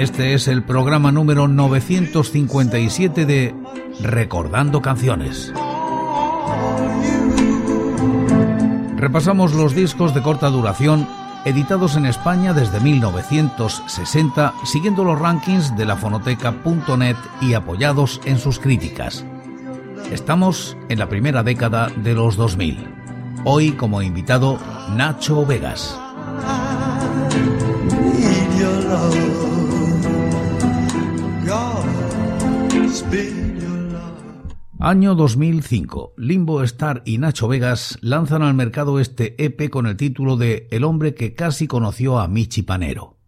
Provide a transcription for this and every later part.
Este es el programa número 957 de Recordando Canciones. Repasamos los discos de corta duración editados en España desde 1960, siguiendo los rankings de la fonoteca.net y apoyados en sus críticas. Estamos en la primera década de los 2000. Hoy como invitado Nacho Vegas. Año 2005. Limbo Star y Nacho Vegas lanzan al mercado este EP con el título de El hombre que casi conoció a Michi Panero.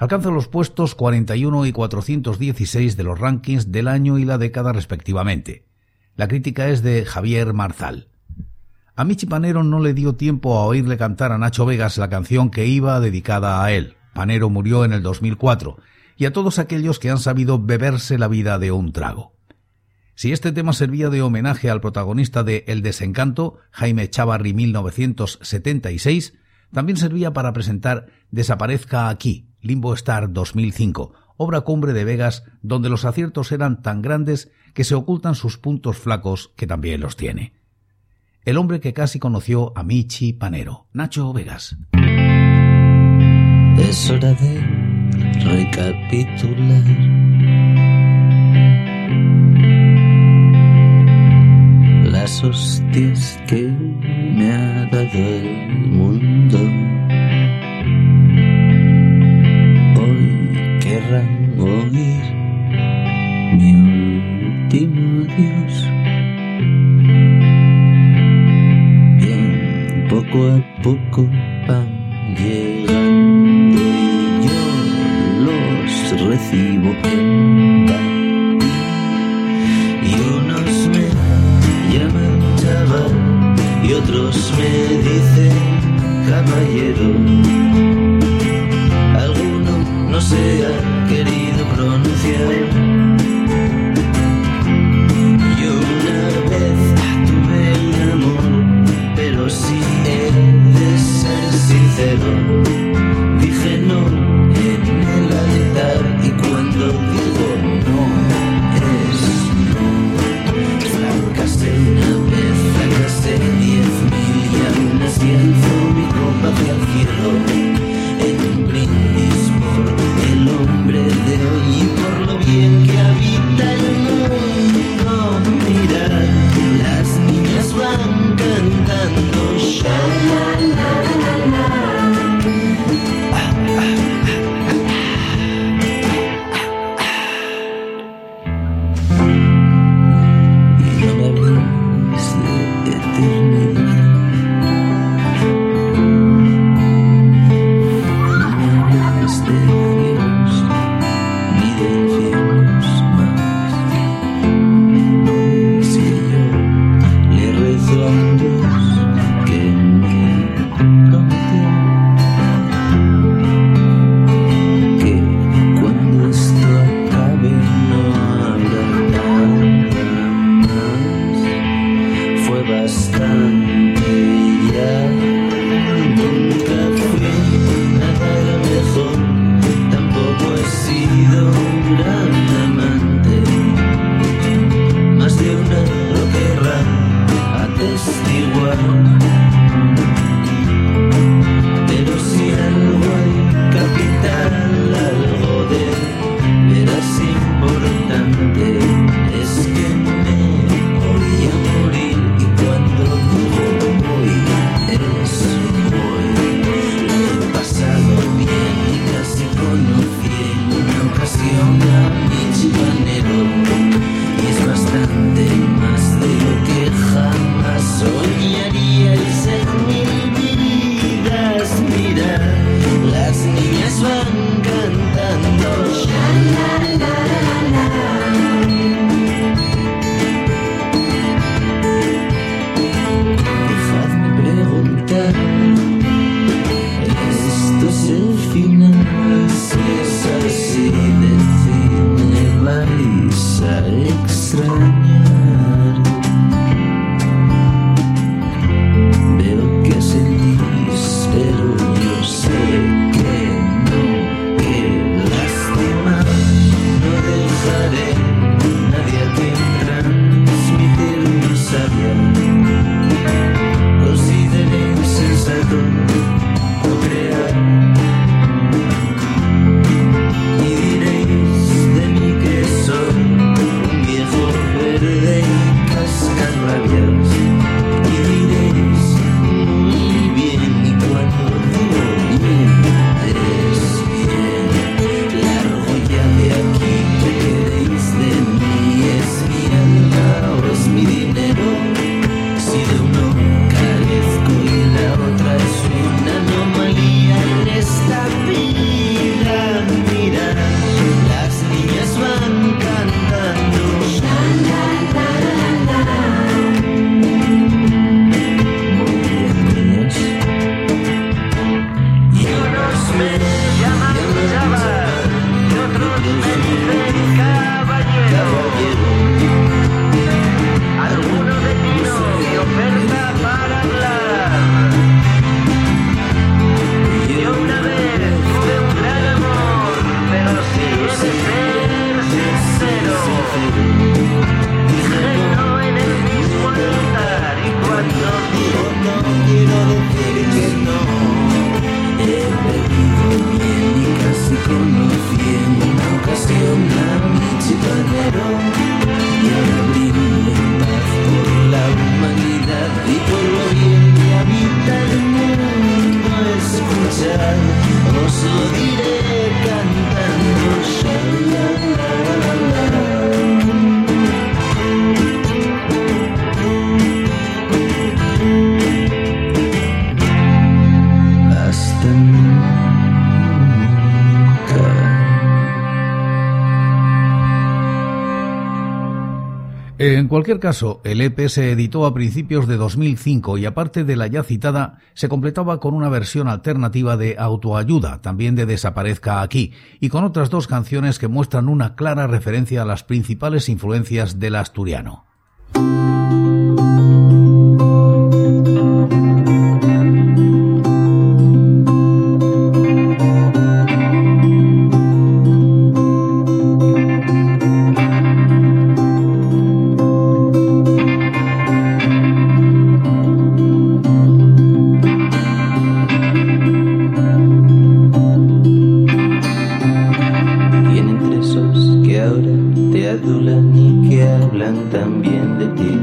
Alcanza los puestos 41 y 416 de los rankings del año y la década respectivamente. La crítica es de Javier Marzal. A Michi Panero no le dio tiempo a oírle cantar a Nacho Vegas la canción que iba dedicada a él. Panero murió en el 2004 y a todos aquellos que han sabido beberse la vida de un trago. Si este tema servía de homenaje al protagonista de El desencanto, Jaime Chavarri 1976, también servía para presentar Desaparezca aquí, Limbo Star 2005, obra cumbre de Vegas donde los aciertos eran tan grandes que se ocultan sus puntos flacos que también los tiene. El hombre que casi conoció a Michi Panero, Nacho Vegas. Es hora de recapitular las hostias que me ha dado el mundo. Hoy querrán oír mi último adiós. Bien, poco a poco van llegando y yo los recibo en y otros me dicen caballero. Alguno no se ha querido pronunciar. en un brindis por el hombre de hoy y por lo bien En cualquier caso, el EP se editó a principios de 2005 y aparte de la ya citada, se completaba con una versión alternativa de Autoayuda, también de Desaparezca aquí, y con otras dos canciones que muestran una clara referencia a las principales influencias del asturiano. incrédulas ni que hablan también de ti,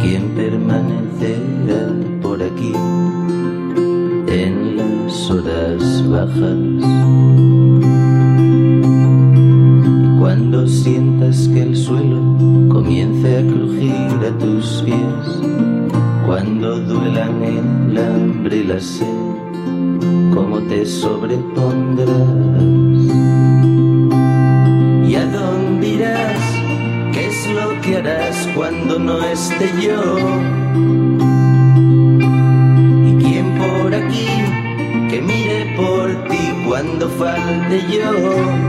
quien permanecerá por aquí en las horas bajas. Y cuando sientas que el suelo comience a crujir a tus pies, cuando duelan el hambre y la sed, como te sobrepone no esté yo. Y quien por aquí que mire por ti cuando falte yo.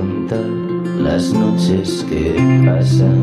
contar las noches que pasan.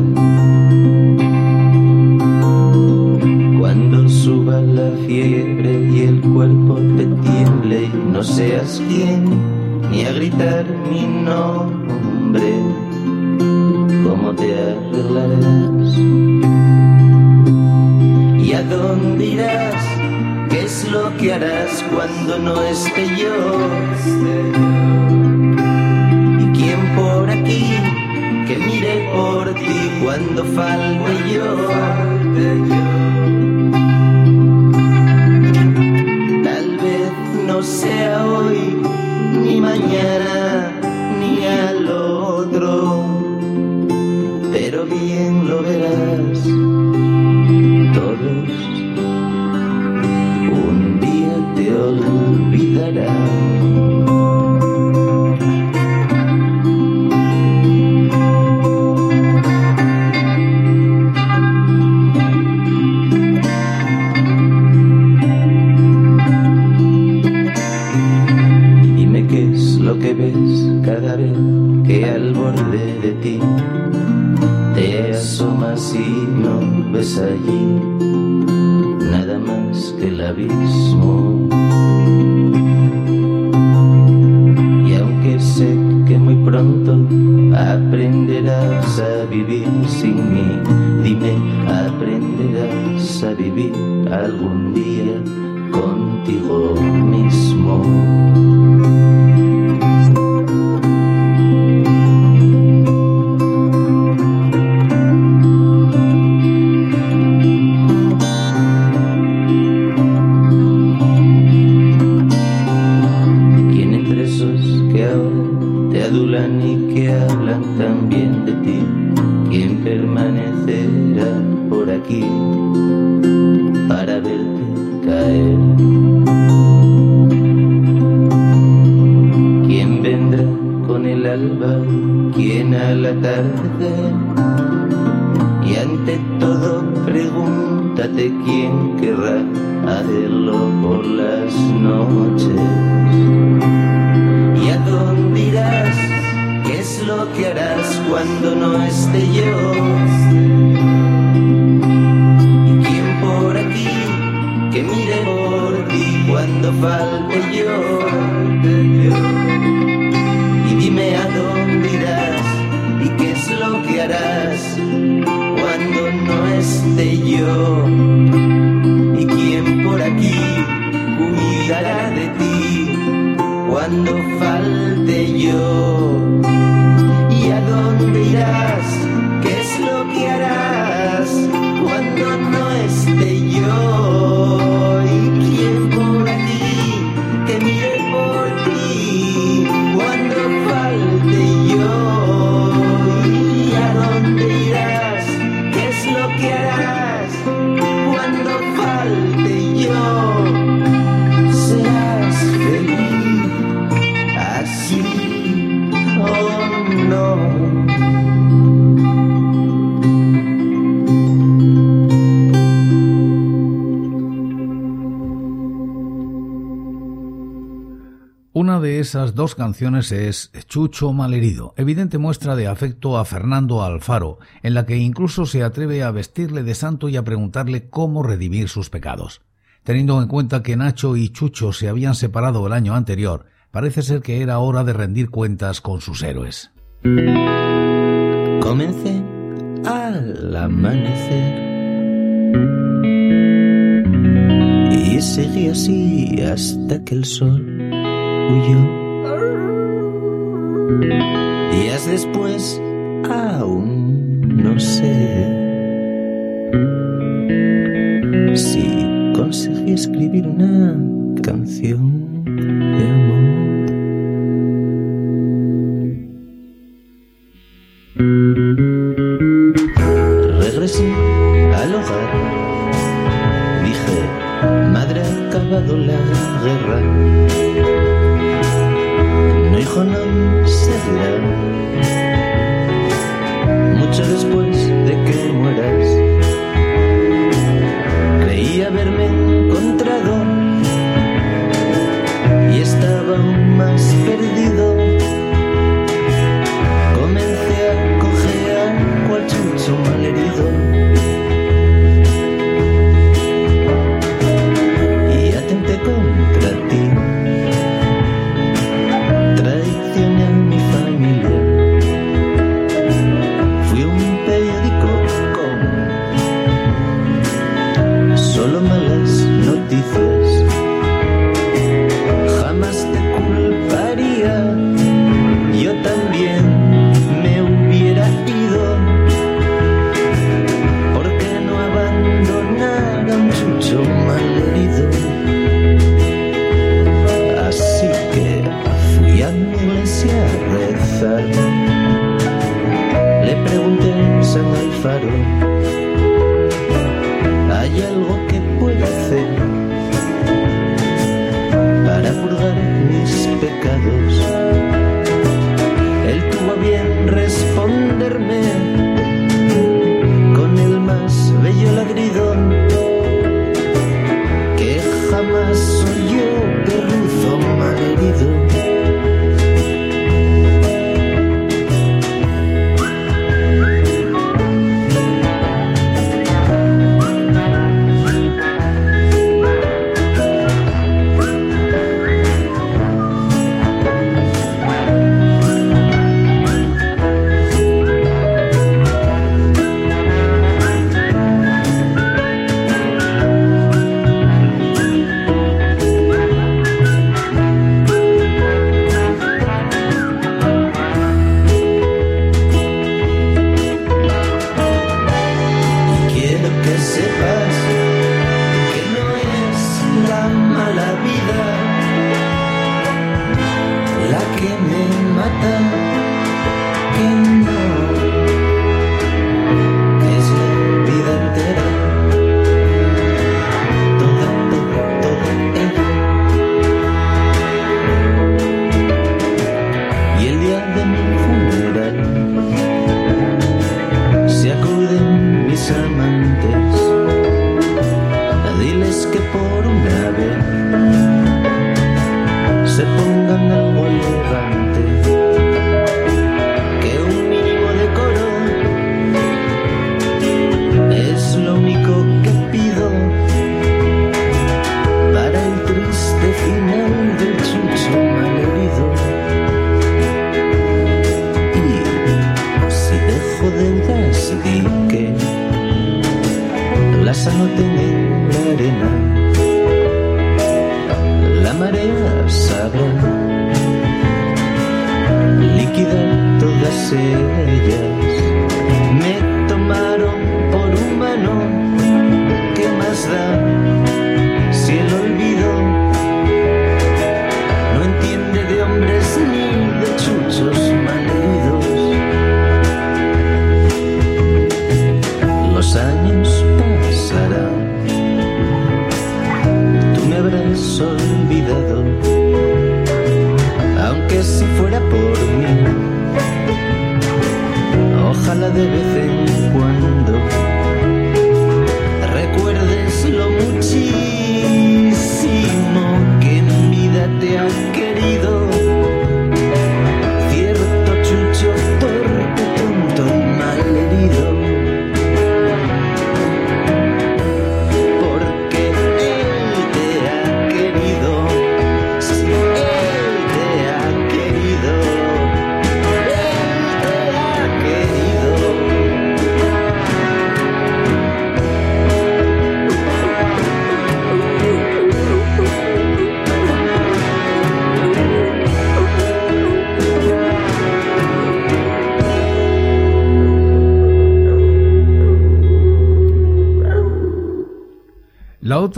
aprenderás a vivir sin mí. Dime, aprenderás a vivir algún día contigo mismo. cuando no esté yo. esas dos canciones es Chucho Malherido, evidente muestra de afecto a Fernando Alfaro, en la que incluso se atreve a vestirle de santo y a preguntarle cómo redimir sus pecados. Teniendo en cuenta que Nacho y Chucho se habían separado el año anterior, parece ser que era hora de rendir cuentas con sus héroes. Comencé al amanecer y seguí así hasta que el sol Días después, aún no sé si conseguí escribir una canción.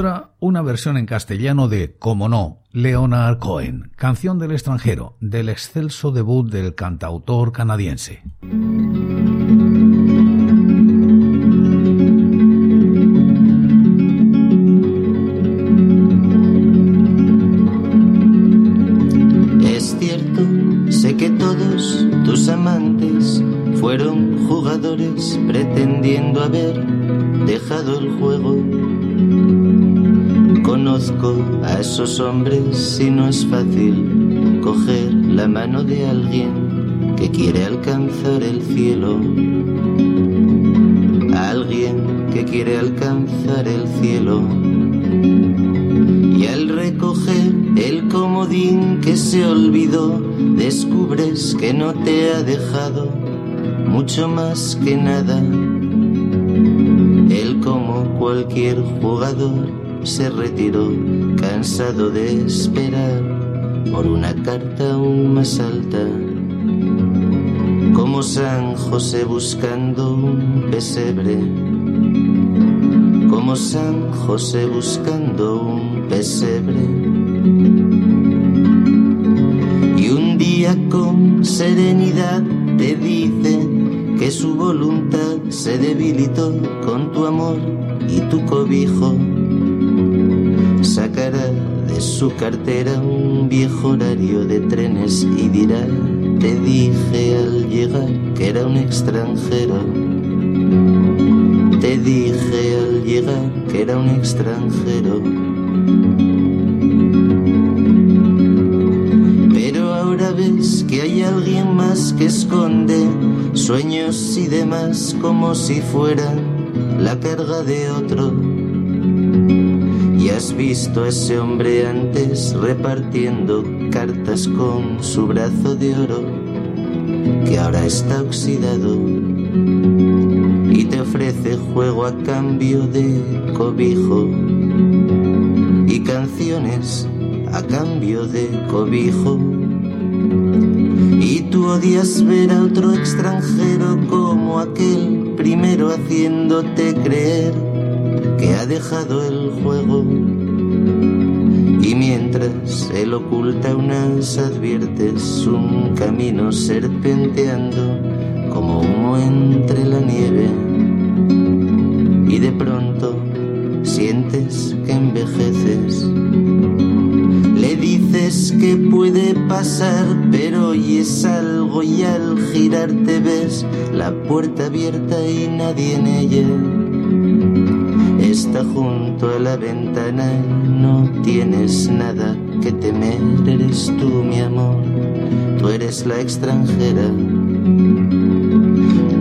Otra, una versión en castellano de Como no, Leonard Cohen, canción del extranjero, del excelso debut del cantautor canadiense. La mano de alguien que quiere alcanzar el cielo. Alguien que quiere alcanzar el cielo. Y al recoger el comodín que se olvidó, descubres que no te ha dejado mucho más que nada. Él como cualquier jugador se retiró, cansado de esperar por una carta aún más alta. Como San José buscando un pesebre, como San José buscando un pesebre. Y un día con serenidad te dice que su voluntad se debilitó con tu amor y tu cobijo su cartera un viejo horario de trenes y dirá, te dije al llegar que era un extranjero. Te dije al llegar que era un extranjero. Pero ahora ves que hay alguien más que esconde sueños y demás como si fueran la carga de otro has visto a ese hombre antes repartiendo cartas con su brazo de oro, que ahora está oxidado y te ofrece juego a cambio de cobijo y canciones a cambio de cobijo. Y tú odias ver a otro extranjero como aquel primero haciéndote creer dejado el juego. Y mientras él oculta unas adviertes un camino serpenteando como humo entre la nieve. Y de pronto sientes que envejeces. Le dices que puede pasar, pero hoy es algo y al girar te ves la puerta abierta y nadie en ella está junto a la ventana no tienes nada que temer, eres tú mi amor, tú eres la extranjera,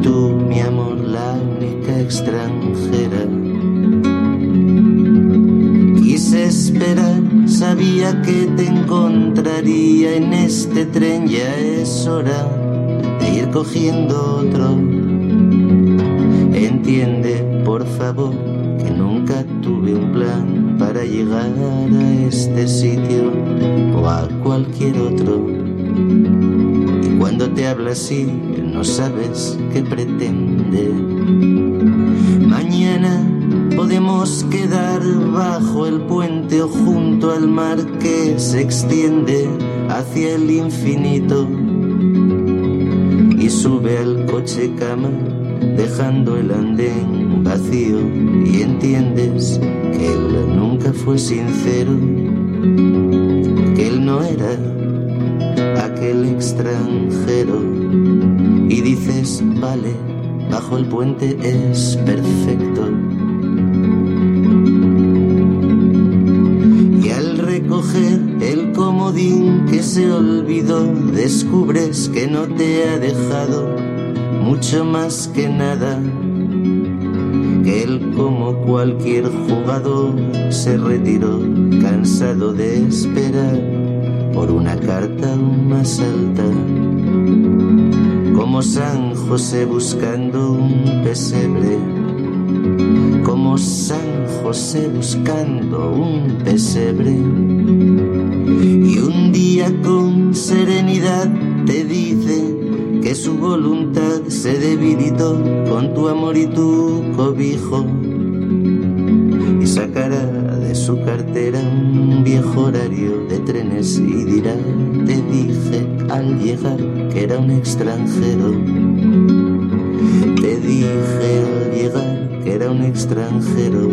tú mi amor, la única extranjera. Quise esperar, sabía que te encontraría en este tren, ya es hora de ir cogiendo otro. Favor nunca tuve un plan para llegar a este sitio o a cualquier otro. Y cuando te habla así, no sabes qué pretende. Mañana podemos quedar bajo el puente o junto al mar que se extiende hacia el infinito. Y sube al coche cama dejando el andén vacío y entiendes que él nunca fue sincero, que él no era aquel extranjero y dices, vale, bajo el puente es perfecto. Y al recoger el comodín que se olvidó, descubres que no te ha dejado mucho más que nada, que él como cualquier jugador se retiró cansado de esperar por una carta más alta, como San José buscando un pesebre, como San José buscando un pesebre. Y un día con serenidad te dice, que su voluntad se debilitó con tu amor y tu cobijo. Y sacará de su cartera un viejo horario de trenes y dirá, te dije al llegar que era un extranjero. Te dije al llegar que era un extranjero.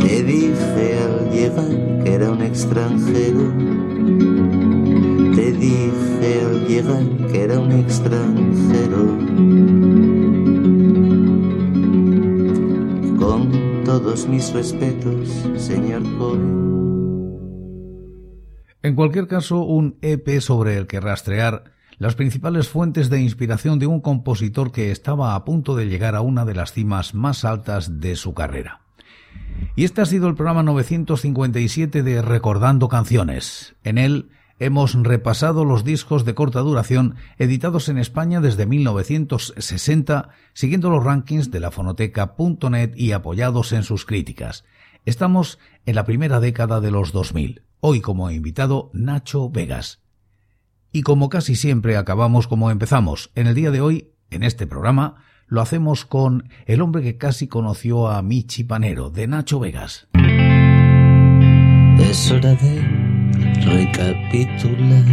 Te dije al llegar que era un extranjero. Te dije al llegar que era un extranjero. Con todos mis respetos, señor Cohen. En cualquier caso, un EP sobre el que rastrear las principales fuentes de inspiración de un compositor que estaba a punto de llegar a una de las cimas más altas de su carrera. Y este ha sido el programa 957 de Recordando Canciones. En él hemos repasado los discos de corta duración editados en España desde 1960, siguiendo los rankings de la fonoteca.net y apoyados en sus críticas. Estamos en la primera década de los 2000. Hoy como invitado Nacho Vegas. Y como casi siempre acabamos como empezamos, en el día de hoy, en este programa, lo hacemos con el hombre que casi conoció a Michi Panero, de Nacho Vegas. Es hora de recapitular.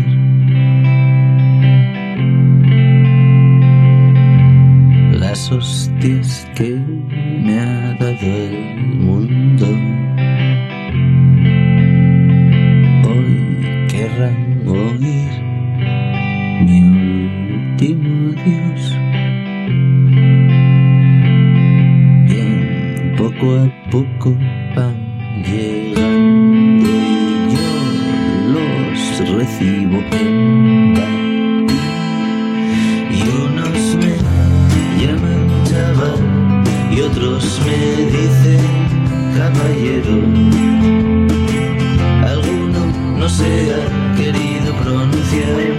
Las hostias que me ha dado el mundo. Hoy querrán oír mi último adiós. Bien, poco a poco van Y unos me llaman chaval y otros me dicen caballero. Alguno no se ha querido pronunciar.